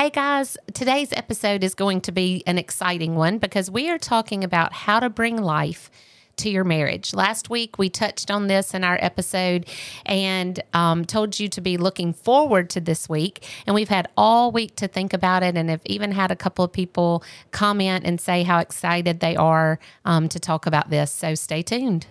Hey guys, today's episode is going to be an exciting one because we are talking about how to bring life to your marriage. Last week we touched on this in our episode and um, told you to be looking forward to this week. And we've had all week to think about it and have even had a couple of people comment and say how excited they are um, to talk about this. So stay tuned.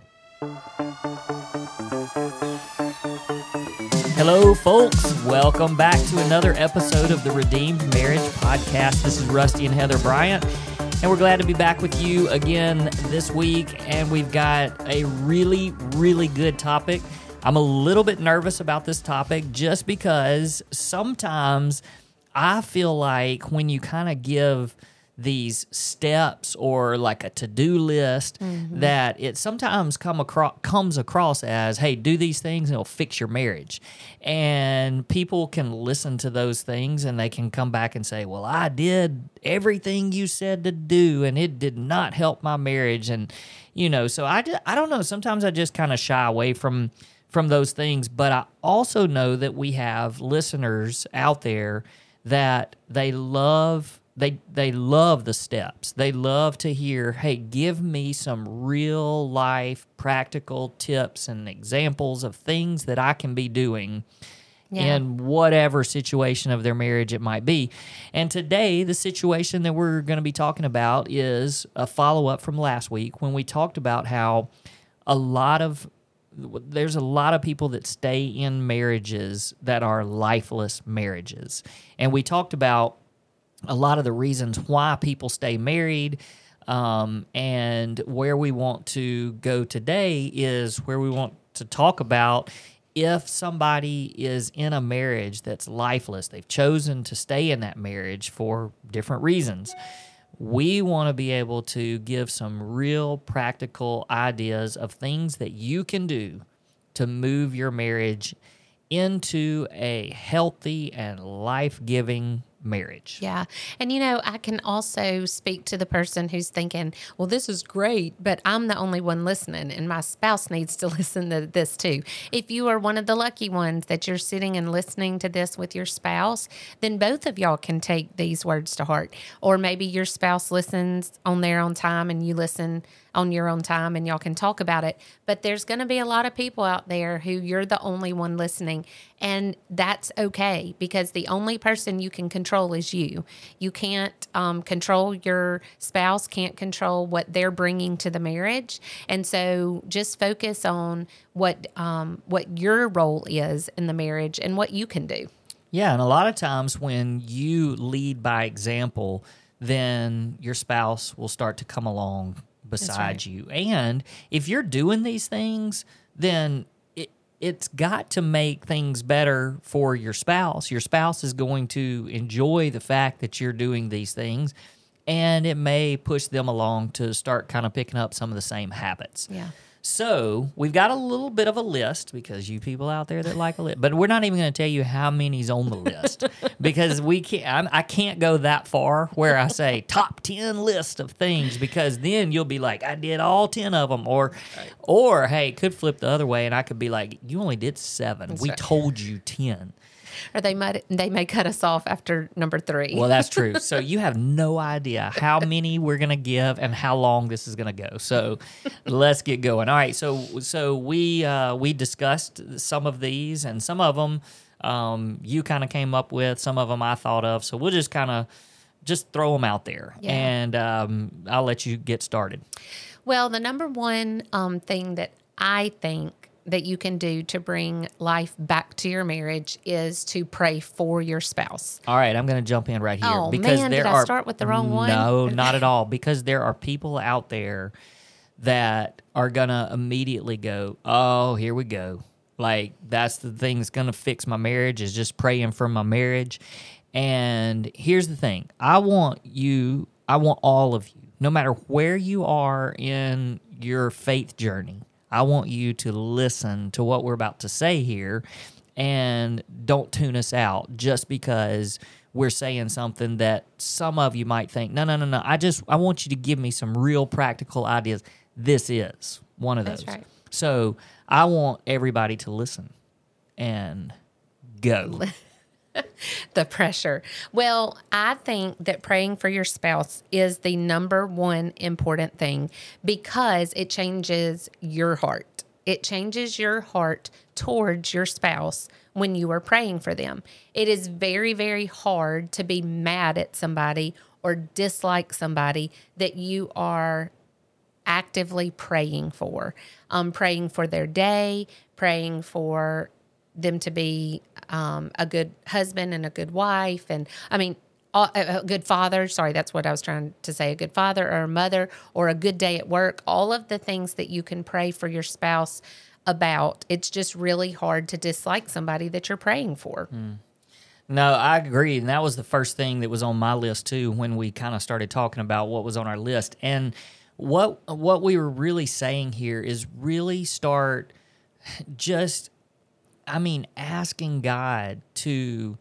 Hello, folks. Welcome back to another episode of the Redeemed Marriage Podcast. This is Rusty and Heather Bryant, and we're glad to be back with you again this week. And we've got a really, really good topic. I'm a little bit nervous about this topic just because sometimes I feel like when you kind of give these steps or like a to-do list mm-hmm. that it sometimes come across comes across as hey do these things and it'll fix your marriage. And people can listen to those things and they can come back and say well i did everything you said to do and it did not help my marriage. And you know so i i don't know. Sometimes i just kind of shy away from from those things. But i also know that we have listeners out there that they love they they love the steps. They love to hear, "Hey, give me some real life practical tips and examples of things that I can be doing." Yeah. in whatever situation of their marriage it might be. And today, the situation that we're going to be talking about is a follow up from last week when we talked about how a lot of there's a lot of people that stay in marriages that are lifeless marriages. And we talked about a lot of the reasons why people stay married. Um, and where we want to go today is where we want to talk about if somebody is in a marriage that's lifeless, they've chosen to stay in that marriage for different reasons. We want to be able to give some real practical ideas of things that you can do to move your marriage into a healthy and life giving marriage. Yeah. And you know, I can also speak to the person who's thinking, well, this is great, but I'm the only one listening and my spouse needs to listen to this too. If you are one of the lucky ones that you're sitting and listening to this with your spouse, then both of y'all can take these words to heart. Or maybe your spouse listens on their own time and you listen on your own time and y'all can talk about it. But there's going to be a lot of people out there who you're the only one listening. And that's okay because the only person you can control is you. You can't um, control your spouse, can't control what they're bringing to the marriage. And so just focus on what um, what your role is in the marriage and what you can do. Yeah, and a lot of times when you lead by example, then your spouse will start to come along beside right. you. And if you're doing these things, then it's got to make things better for your spouse. Your spouse is going to enjoy the fact that you're doing these things and it may push them along to start kind of picking up some of the same habits. Yeah. So we've got a little bit of a list because you people out there that like a list, but we're not even going to tell you how many's on the list because we can't. I'm, I can not go that far where I say top ten list of things because then you'll be like, I did all ten of them, or, right. or hey, could flip the other way and I could be like, you only did seven. That's we right. told you ten or they might they may cut us off after number three. Well, that's true. so you have no idea how many we're gonna give and how long this is gonna go. So let's get going. All right. So so we uh, we discussed some of these and some of them um, you kind of came up with. Some of them I thought of. So we'll just kind of just throw them out there, yeah. and um, I'll let you get started. Well, the number one um, thing that I think that you can do to bring life back to your marriage is to pray for your spouse. All right, I'm going to jump in right here oh, because man, there did are I start with the wrong one. No, not at all. Because there are people out there that are to immediately go, "Oh, here we go." Like that's the thing that's to fix my marriage is just praying for my marriage. And here's the thing. I want you, I want all of you, no matter where you are in your faith journey I want you to listen to what we're about to say here and don't tune us out just because we're saying something that some of you might think, no, no, no, no. I just, I want you to give me some real practical ideas. This is one of those. Right. So I want everybody to listen and go. the pressure. Well, I think that praying for your spouse is the number one important thing because it changes your heart. It changes your heart towards your spouse when you are praying for them. It is very, very hard to be mad at somebody or dislike somebody that you are actively praying for. Um, praying for their day, praying for them to be um, a good husband and a good wife. And I mean, a good father. Sorry, that's what I was trying to say. A good father or a mother or a good day at work. All of the things that you can pray for your spouse about. It's just really hard to dislike somebody that you're praying for. Mm. No, I agree. And that was the first thing that was on my list too when we kind of started talking about what was on our list. And what what we were really saying here is really start just I mean asking God to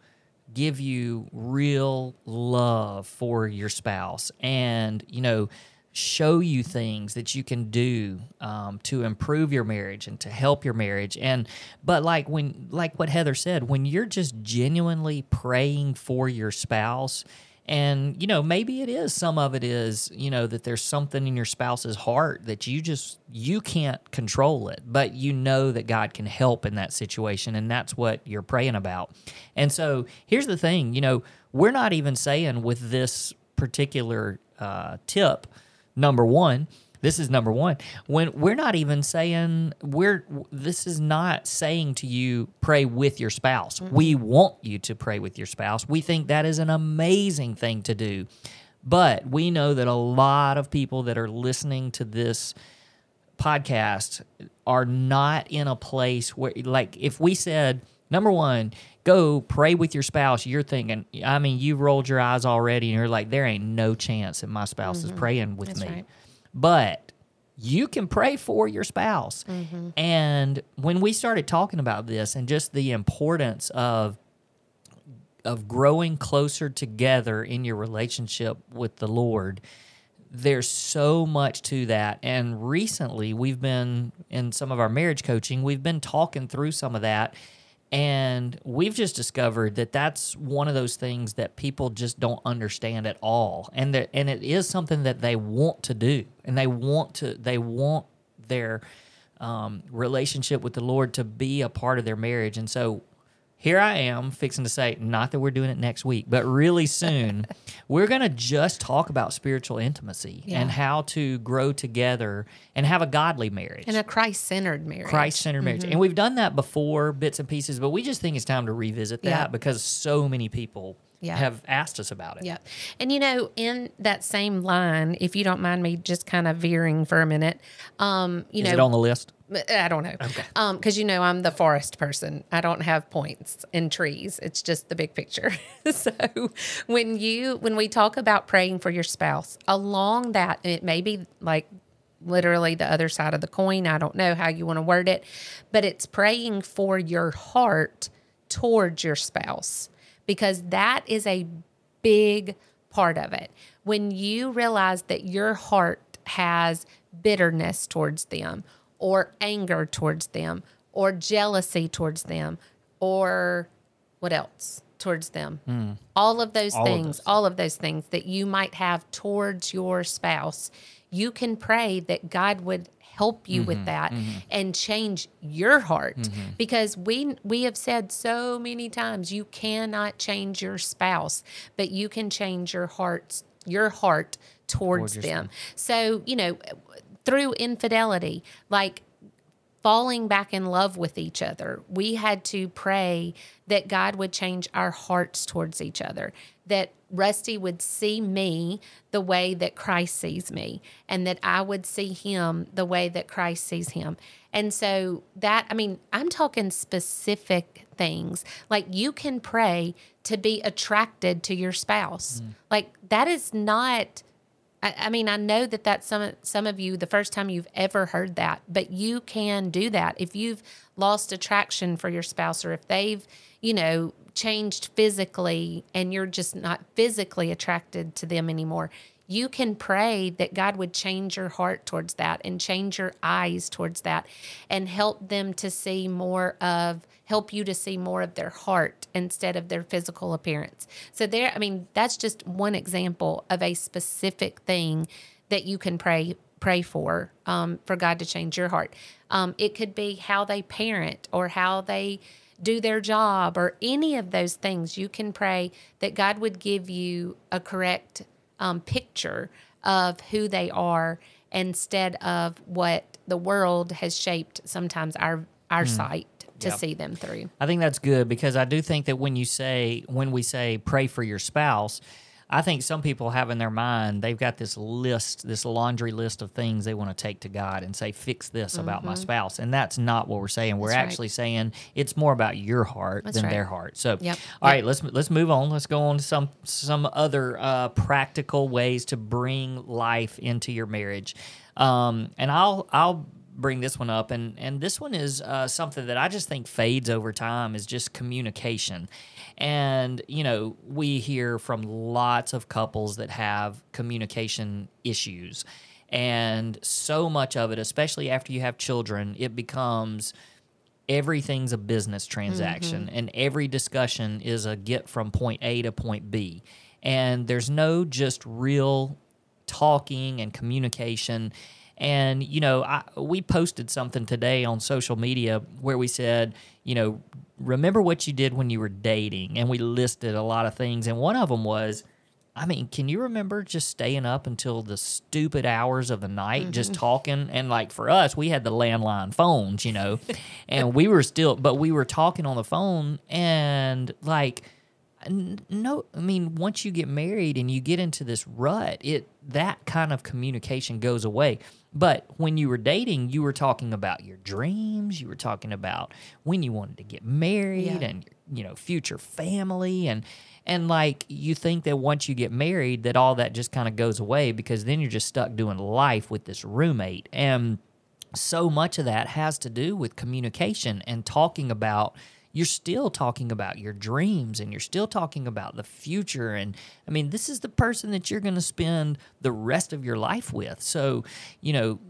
give you real love for your spouse and you know show you things that you can do um, to improve your marriage and to help your marriage. And but like when like what heather said when you're just genuinely praying for your spouse and you know maybe it is some of it is you know that there's something in your spouse's heart that you just you can't control it but you know that god can help in that situation and that's what you're praying about and so here's the thing you know we're not even saying with this particular uh, tip number one. This is number one. When we're not even saying we're this is not saying to you pray with your spouse. Mm-hmm. We want you to pray with your spouse. We think that is an amazing thing to do. But we know that a lot of people that are listening to this podcast are not in a place where like if we said number one go pray with your spouse, you're thinking, I mean, you rolled your eyes already and you're like, there ain't no chance that my spouse mm-hmm. is praying with That's me. Right. But you can pray for your spouse. Mm-hmm. And when we started talking about this and just the importance of of growing closer together in your relationship with the Lord, there's so much to that. And recently, we've been in some of our marriage coaching, we've been talking through some of that and we've just discovered that that's one of those things that people just don't understand at all. And that and it is something that they want to do. And they want to they want their um, relationship with the Lord to be a part of their marriage. And so here I am fixing to say, not that we're doing it next week, but really soon, we're going to just talk about spiritual intimacy yeah. and how to grow together and have a godly marriage. And a Christ centered marriage. Christ centered mm-hmm. marriage. And we've done that before, bits and pieces, but we just think it's time to revisit that yeah. because so many people yeah. have asked us about it. Yeah. And you know, in that same line, if you don't mind me just kind of veering for a minute, um, you Is know, it on the list? I don't know. Okay. Um, because you know I'm the forest person. I don't have points and trees. It's just the big picture. so when you when we talk about praying for your spouse, along that it may be like literally the other side of the coin. I don't know how you want to word it, but it's praying for your heart towards your spouse because that is a big part of it. When you realize that your heart has bitterness towards them or anger towards them or jealousy towards them or what else towards them mm. all of those all things of all of those things that you might have towards your spouse you can pray that god would help you mm-hmm, with that mm-hmm. and change your heart mm-hmm. because we we have said so many times you cannot change your spouse but you can change your heart your heart towards, towards them so you know through infidelity, like falling back in love with each other. We had to pray that God would change our hearts towards each other, that Rusty would see me the way that Christ sees me, and that I would see him the way that Christ sees him. And so that, I mean, I'm talking specific things. Like you can pray to be attracted to your spouse. Mm. Like that is not I, I mean, I know that that's some some of you the first time you've ever heard that, but you can do that if you've lost attraction for your spouse, or if they've, you know, changed physically and you're just not physically attracted to them anymore. You can pray that God would change your heart towards that and change your eyes towards that and help them to see more of help you to see more of their heart instead of their physical appearance. So there I mean that's just one example of a specific thing that you can pray pray for um, for God to change your heart. Um, it could be how they parent or how they do their job or any of those things. You can pray that God would give you a correct um, picture of who they are instead of what the world has shaped sometimes our our sight to Yep. see them through. I think that's good because I do think that when you say when we say pray for your spouse, I think some people have in their mind they've got this list, this laundry list of things they want to take to God and say fix this about my spouse, and that's not what we're saying. We're Mm-hmm. That's right. actually saying it's more about your heart That's than right. their heart. So, Yep. all right, let's let's move on. Let's go on to some some other uh, practical ways to bring life into your marriage, um, and I'll I'll bring this one up, and and this one is uh, something that I just think fades over time is just communication, and you know we hear from lots of couples that have communication issues, and so much of it, especially after you have children, it becomes everything's a business transaction and every discussion is a get from point A to point B. And there's no just real talking and communication. And, you know, I, we posted something today on social media where we said, you know, remember what you did when you were dating. And we listed a lot of things. And one of them was, I mean, can you remember just staying up until the stupid hours of the night just mm-hmm. talking? And like for us, we had the landline phones, you know, and we were still, but we were talking on the phone and like, no, I mean, once you get married and you get into this rut, it that kind of communication goes away. But when you were dating, you were talking about your dreams. You were talking about when you wanted to get married Yeah. and you know future family and and like you think that once you get married that all that just kind of goes away because then you're just stuck doing life with this roommate and so much of that has to do with communication and talking about you're still talking about your dreams and you're still talking about the future. And i mean this is the person that you're going to spend the rest of your life with. So you know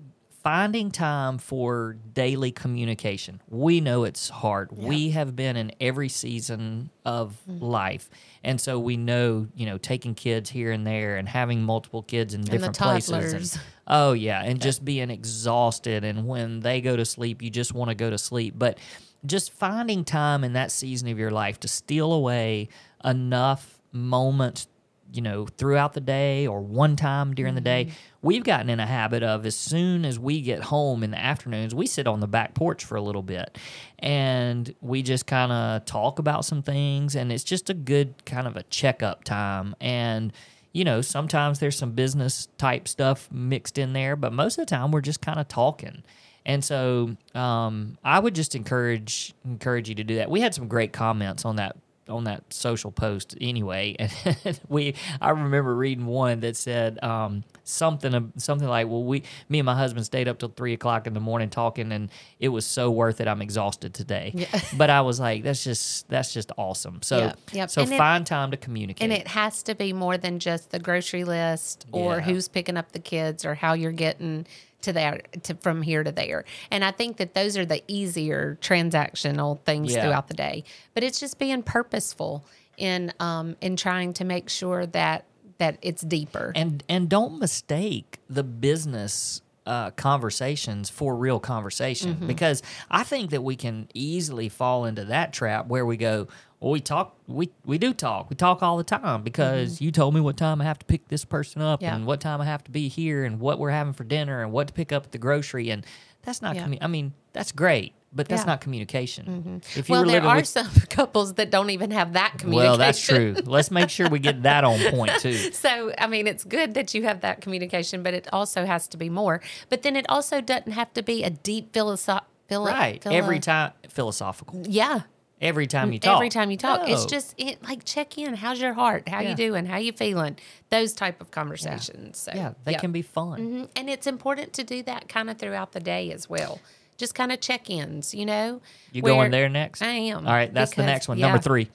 finding time for daily communication. We know it's hard. We have been in every season of mm-hmm. life. And so we know you know taking kids here and there and having multiple kids in the different places and- Oh yeah, and just being exhausted. And when they go to sleep, you just want to go to sleep. But just finding time in that season of your life to steal away enough moments, you know, throughout the day or one time during the day. Mm-hmm. We've gotten in a habit of as soon as we get home in the afternoons, we sit on the back porch for a little bit and we just kind of talk about some things and it's just a good kind of a checkup time and you know, sometimes there's some business type stuff mixed in there, but most of the time we're just kind of talking. And so um, I would just encourage encourage you to do that. We had some great comments on that on that social post anyway, and we I remember reading one that said um, something something like, "Well, we me and my husband stayed up till three o'clock in the morning talking, and it was so worth it. I'm exhausted today." Yeah. But I was like, "That's just that's just awesome." So Yep, yep. so And it- find time to communicate. And it has to be more than just the grocery list or Yeah. who's picking up the kids or how you're getting to there to from here to there. And I think that those are the easier transactional things Yeah. throughout the day. But it's just being purposeful in um in trying to make sure that that it's deeper. and and don't mistake the business uh, conversations for real conversation Mm-hmm. because I think that we can easily fall into that trap where we go, well, we talk, we we do talk, we talk all the time because you told me what time I have to pick this person up Mm-hmm. Yeah. and what time I have to be here and what we're having for dinner and what to pick up at the grocery and that's not. Yeah. commu- I mean, that's great, but that's Yeah. not communication. If you well, there are with some couples that don't even have that communication. well, that's true. Let's make sure we get that on point too. So, I mean, it's good that you have that communication, but it also has to be more. But then it also doesn't have to be a deep philosoph- philo- Right. philo- Every time philosophical. Yeah. Every time you talk. Every time you talk, it's just it, like check in. How's your heart? How Yeah. you doing? How you feeling? Those type of conversations. So, Yeah, they can be fun. Mhm. And it's important to do that kind of throughout the day as well. Just kind of check ins, you know. You where- going there next? I am. All right, that's the next one. yeah. Number three.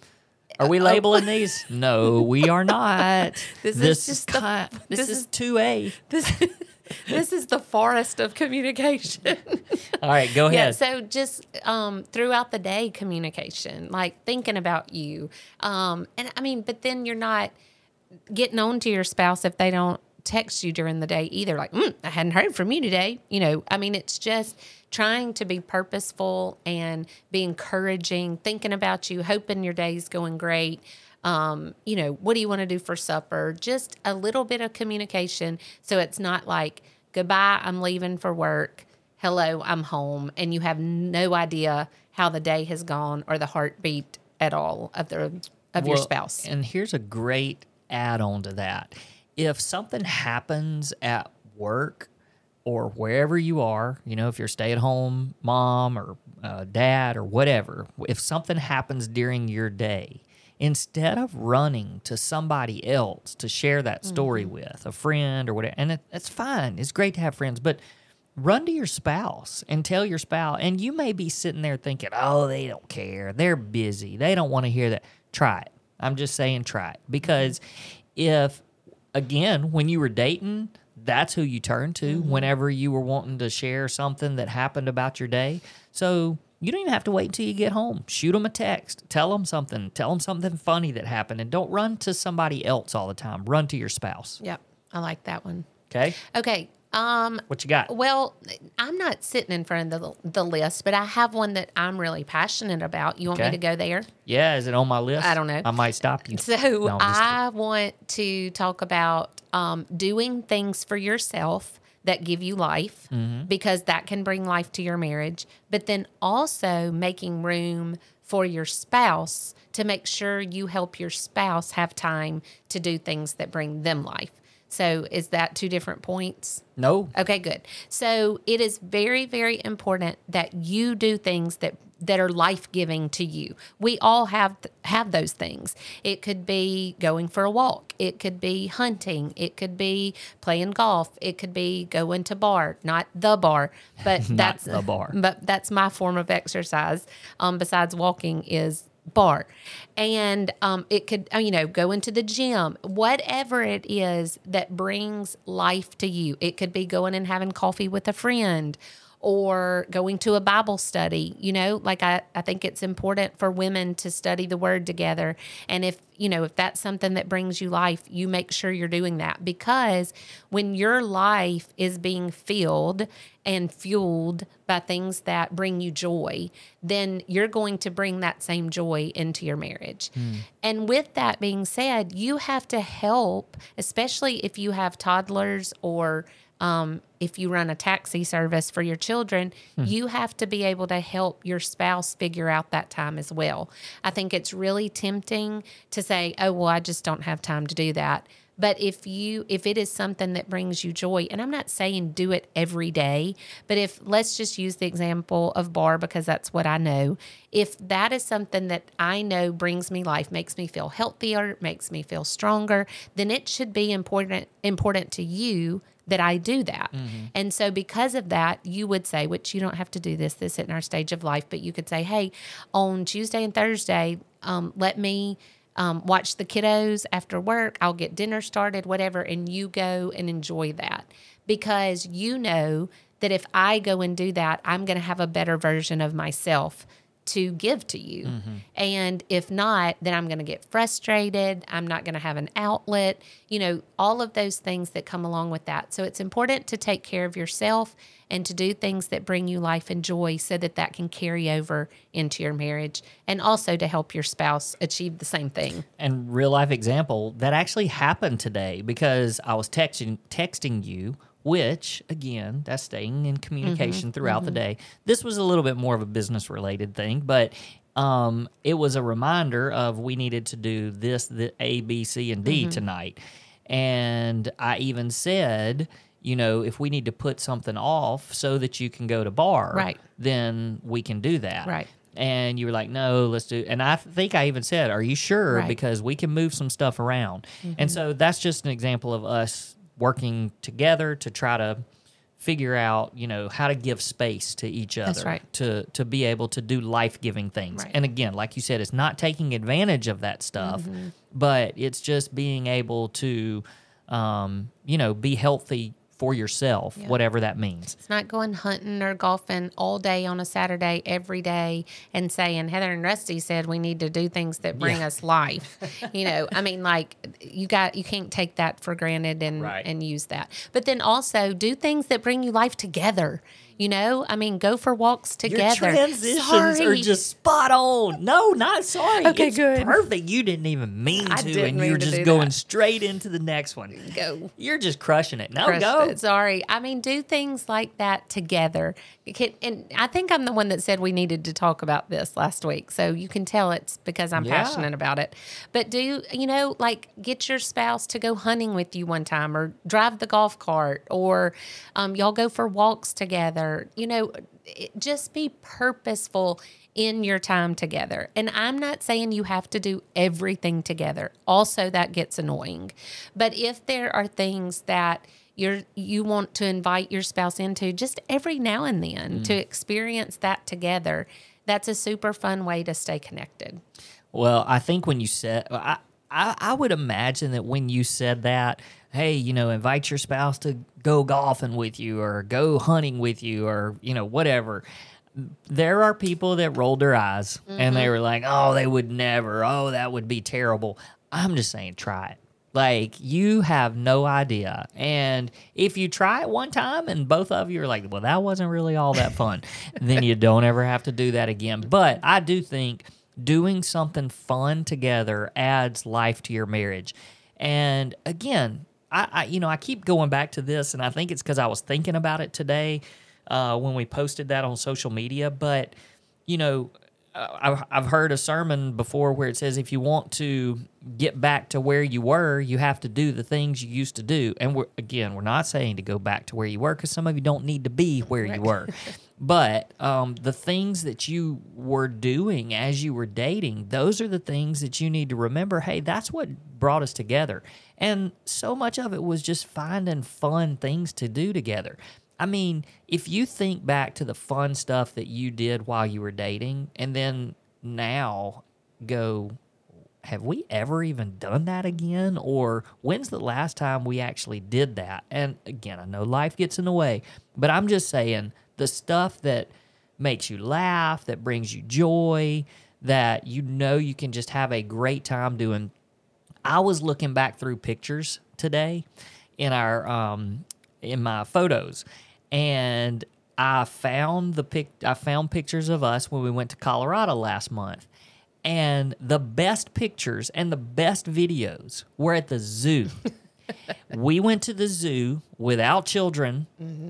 Are we labeling these? No, we are not. This is just the- ki- this, this is two A. This this is the forest of communication. All right, go ahead. yeah. So just um, throughout the day, communication, like thinking about you, um, and I mean, but then you're not getting on to your spouse if they don't text you during the day either. Like, mm, I hadn't heard from you today. You know, I mean, it's just trying to be purposeful and be encouraging, thinking about you, hoping your day's going great. Um, you know, what do you want to do for supper? Just a little bit of communication so it's not like, goodbye, I'm leaving for work. Hello, I'm home. And you have no idea how the day has gone or the heartbeat at all of the of your spouse. And here's a great add on to that. If something happens at work or wherever you are, you know, if you're a stay at home mom or uh, dad or whatever, if something happens during your day, instead of running to somebody else to share that story with, a friend or whatever, and it, that's fine, it's great to have friends, but run to your spouse and tell your spouse. And you may be sitting there thinking, oh, they don't care. They're busy. They don't want to hear that. Try it. I'm just saying, try it. Because if, again, when you were dating, that's who you turned to mm-hmm. whenever you were wanting to share something that happened about your day. So you don't even have to wait until you get home. Shoot them a text. Tell them something. Tell them something funny that happened. And don't run to somebody else all the time. Run to your spouse. Yep. I like that one. Okay? Okay. Um, What you got? well, I'm not sitting in front of the, the list, but I have one that I'm really passionate about. You want Okay. me to go there? Yeah, is it on my list? I don't know. I might stop you. So No, I'm want to talk about um, doing things for yourself that give you life Mm-hmm. because that can bring life to your marriage, but then also making room for your spouse to make sure you help your spouse have time to do things that bring them life. So is that two different points? No. Okay, good. So it is very, very important that you do things that that are life giving to you. We all have have those things. It could be going for a walk. It could be hunting. It could be playing golf. It could be going to barre, not the bar, but that's the bar. But that's my form of exercise. Um, besides walking is barre and um, it could uh, you know go into the gym whatever it is that brings life to you. It could be going and having coffee with a friend or going to a bible study you know like I, I think it's important for women to study the word together. And if you know if that's something that brings you life you make sure you're doing that. Because when your life is being filled and fueled by things that bring you joy, then you're going to bring that same joy into your marriage. Hmm. And with that being said, you have to help, especially if you have toddlers or um, if you run a taxi service for your children, you have to be able to help your spouse figure out that time as well. I think it's really tempting to say, oh, well, I just don't have time to do that. But if you if it is something that brings you joy, and I'm not saying do it every day, but if let's just use the example of barre because that's what I know. If that is something that I know brings me life, makes me feel healthier, makes me feel stronger, then it should be important important to you that I do that. And so because of that, you would say, which you don't have to do this, this in our stage of life, but you could say, hey, on Tuesday and Thursday, um, let me um, watch the kiddos after work. I'll get dinner started, whatever, and you go and enjoy that because you know that if I go and do that, I'm going to have a better version of myself to give to you. Mm-hmm. And if not, then I'm going to get frustrated. I'm not going to have an outlet, you know, all of those things that come along with that. So it's important to take care of yourself and to do things that bring you life and joy so that that can carry over into your marriage and also to help your spouse achieve the same thing. and real life example that actually happened today because I was texting texting you, which again, that's staying in communication mm-hmm. throughout the mm-hmm. day. This was a little bit more of a business related thing, but um, it was a reminder of we needed to do this, the A, B, C, and D mm-hmm. tonight. And I even said, you know, if we need to put something off so that you can go to barre, Right. then we can do that. Right. And you were like, no, let's do. And I think I even said, are you sure? Right. Because we can move some stuff around. And so that's just an example of us working together to try to figure out, you know, how to give space to each other right. to to be able to do life-giving things. Right. And again, like you said, it's not taking advantage of that stuff, but it's just being able to um, you know, be healthy for yourself, whatever that means. It's not going hunting or golfing all day on a Saturday every day and saying Heather and Rusty said we need to do things that bring Yeah. us life. you know, I mean, like you got you can't take that for granted and Right. and use that. But then also do things that bring you life together. You know, I mean, go for walks together. Your transitions Sorry. are just spot on. No, not sorry. Okay, It's good. Perfect. You didn't even mean I to, and you're just going that. straight into the next one. go. You're just crushing it. No, crushed go. it. Sorry. I mean, do things like that together. Can- and I think I'm the one that said we needed to talk about this last week. So you can tell it's because I'm Yeah. passionate about it. But do, you know, like get your spouse to go hunting with you one time or drive the golf cart or um, y'all go for walks together. You know, it, just be purposeful in your time together. And I'm not saying you have to do everything together. Also, that gets annoying. But if there are things that you're you want to invite your spouse into just every now and then mm. to experience that together, that's a super fun way to stay connected. Well, I think when you said, I, I, I would imagine that when you said that, hey, you know, invite your spouse to go golfing with you or go hunting with you or, you know, whatever. There are people that rolled their eyes and they mm-hmm. were like, oh, they would never. Oh, that would be terrible. I'm just saying, try it. Like, you have no idea. And if you try it one time and both of you are like, well, that wasn't really all that fun, then you don't ever have to do that again. But I do think doing something fun together adds life to your marriage. And again, I, I you know I keep going back to this, and I think it's because I was thinking about it today uh, when we posted that on social media. But you know, I've, I've heard a sermon before where it says if you want to get back to where you were, you have to do the things you used to do. And we're, again, we're not saying to go back to where you were because some of you don't need to be where you were. But um, the things that you were doing as you were dating, those are the things that you need to remember. Hey, that's what brought us together. And so much of it was just finding fun things to do together. I mean, if you think back to the fun stuff that you did while you were dating, and then now go, have we ever even done that again? Or when's the last time we actually did that? And again, I know life gets in the way, but I'm just saying the stuff that makes you laugh, that brings you joy, that you know you can just have a great time doing. I was looking back through pictures today in our um in my photos and I found the pic I found pictures of us when we went to Colorado last month. And the best pictures and the best videos were at the zoo. we went to the zoo without children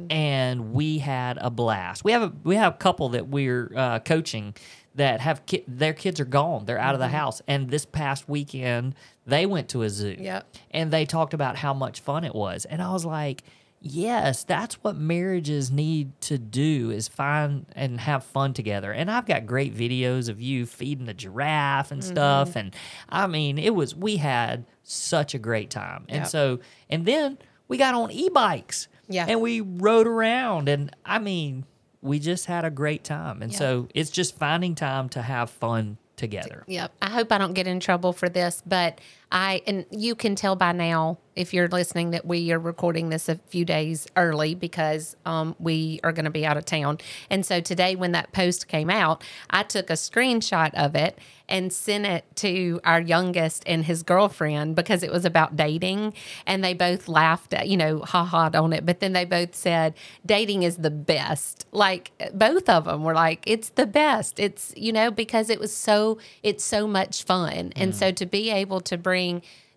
and we had a blast. We have a we have a couple that we're uh, coaching that have ki- their kids are gone. They're out of the house and this past weekend they went to a zoo. Yep. And they talked about how much fun it was. And I was like, yes, that's what marriages need to do is find and have fun together. And I've got great videos of you feeding the giraffe and mm-hmm. stuff. And I mean, it was, we had such a great time. And Yep. so, and then we got on e bikes. Yeah. And we rode around. And I mean, we just had a great time. And Yeah. so it's just finding time to have fun together. Yep. I hope I don't get in trouble for this, but I and you can tell by now if you're listening that we are recording this a few days early because um, we are going to be out of town. And so today, when that post came out, I took a screenshot of it and sent it to our youngest and his girlfriend because it was about dating, and they both laughed at you know ha ha on it. But then they both said dating is the best. Like both of them were like it's the best. It's you know because it was so it's so much fun, and so to be able to bring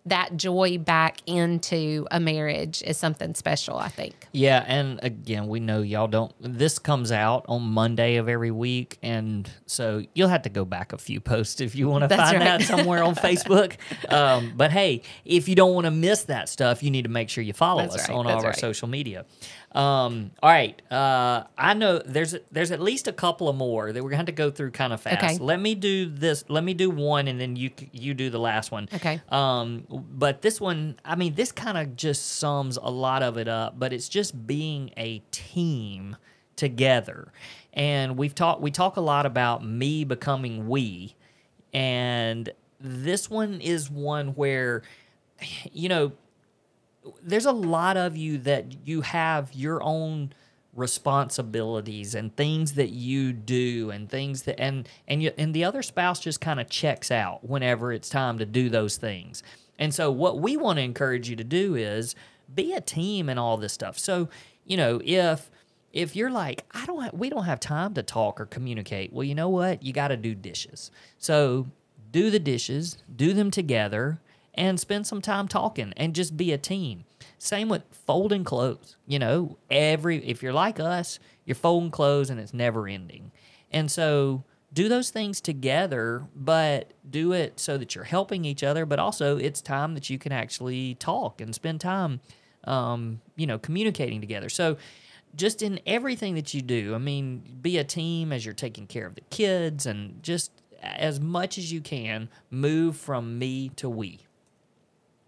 that joy back into a marriage is something special. I think. Yeah, and again, we know y'all don't. This comes out on Monday of every week, and so you'll have to go back a few posts if you want to find right. that somewhere on Facebook. Um, but hey, if you don't want to miss that stuff, you need to make sure you follow That's us right, on all that's of our social media. Um, all right, uh, I know there's there's at least a couple of more that we're gonna have to go through kind of fast. Okay. Let me do this. Let me do one, and then you you do the last one. Okay. Um, but this one, I mean, this kind of just sums a lot of it up. But it's just being a team together, and we've talked. We talk a lot about me becoming we, and this one is one where, you know, there's a lot of you that you have your own responsibilities and things that you do and things that and and you, and the other spouse just kind of checks out whenever it's time to do those things. And so what we want to encourage you to do is be a team and all this stuff. So, you know, if if you're like, I don't we don't have time to talk or communicate. Well, you know what? You got to do dishes. So, do the dishes, do them together and spend some time talking and just be a team. Same with folding clothes. You know, every if you're like us, you're folding clothes and it's never ending. And so do those things together, but do it so that you're helping each other, but also it's time that you can actually talk and spend time, um, you know, communicating together. So just in everything that you do, I mean, be a team as you're taking care of the kids and just as much as you can, move from me to we.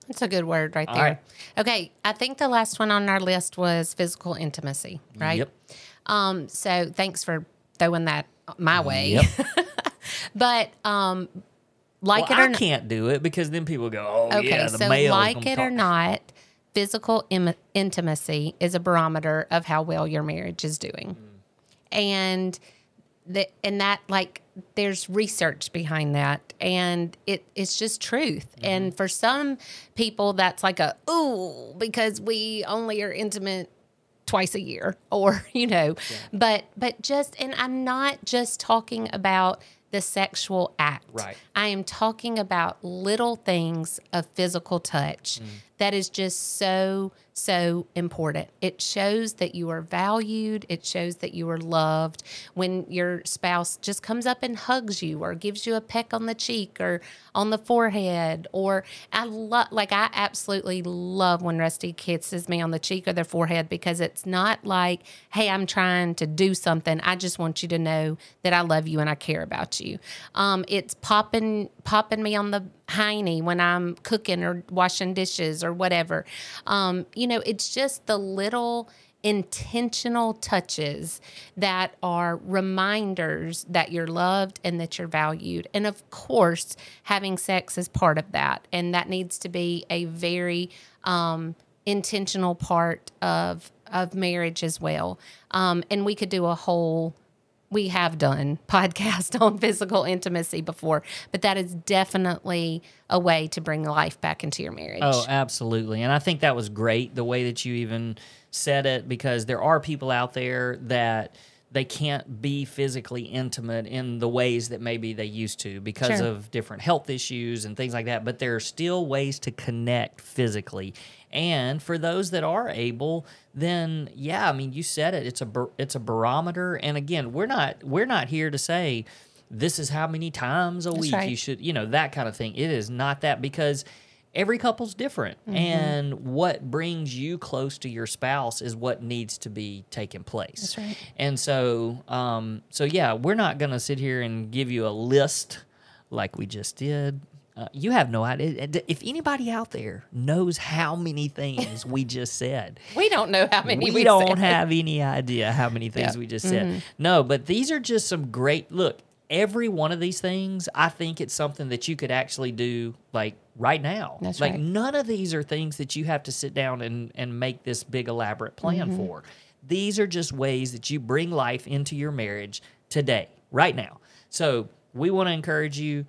That's a good word right there. right. Okay, I think the last one on our list was physical intimacy, right? Yep. Um, so thanks for throwing that my way. Yep. but um, like well, it or I not, can't do it because then people go, "Oh okay, yeah, the so male." like it or not, physical Im- intimacy is a barometer of how well your marriage is doing, and that and that like there's research behind that and it it's just truth. Mm-hmm. And for some people that's like a ooh because we only are intimate twice a year or you know. But but just and i'm not just talking about the sexual act. Right. i am talking about little things of physical touch mm. That is just so so important. It shows that you are valued. It shows that you are loved. When your spouse just comes up and hugs you or gives you a peck on the cheek or on the forehead or i love like i absolutely love when rusty kisses me on the cheek or the forehead because it's not like hey i'm trying to do something. I just want you to know that i love you and i care about you. Um, it's popping popping me on the hiney when i'm cooking or washing dishes or whatever um, you know it's just the little intentional touches that are reminders that you're loved and that you're valued. And of course, having sex is part of that. And that needs to be a very um, intentional part of of marriage as well. Um, and we could do a whole we have done podcast on physical intimacy before, but that is definitely a way to bring life back into your marriage. Oh, absolutely. And I think that was great the way that you even said it because there are people out there that they can't be physically intimate in the ways that maybe they used to because Sure. of different health issues and things like that. But there are still ways to connect physically. And for those that are able, then yeah, I mean, you said it. It's a bar- it's a barometer. And again, we're not we're not here to say this is how many times a week right. you should, you know, that kind of thing. It is not that because every couple's different Mm-hmm. and what brings you close to your spouse is what needs to be taking place That's right. and so um so yeah we're not gonna sit here and give you a list like we just did uh, you have no idea if anybody out there knows how many things we just said we don't know how many we, we don't said. have any idea how many things Yeah. we just said. No, but these are just some great look. Every one of these things, I think it's something that you could actually do like right now. That's like right. none of these are things that you have to sit down and, and make this big elaborate plan Mm-hmm. for. These are just ways that you bring life into your marriage today, right now. So we want to encourage you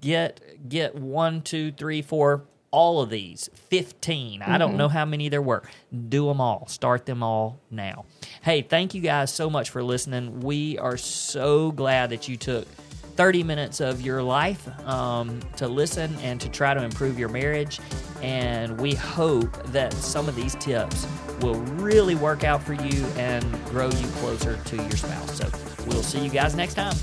get get one, two, three, four, all of these, fifteen. I don't know how many there were. Do them all. Start them all now. Hey, thank you guys so much for listening. We are so glad that you took. 30 minutes of your life um, to listen and to try to improve your marriage. And we hope that some of these tips will really work out for you and grow you closer to your spouse. So we'll see you guys next time.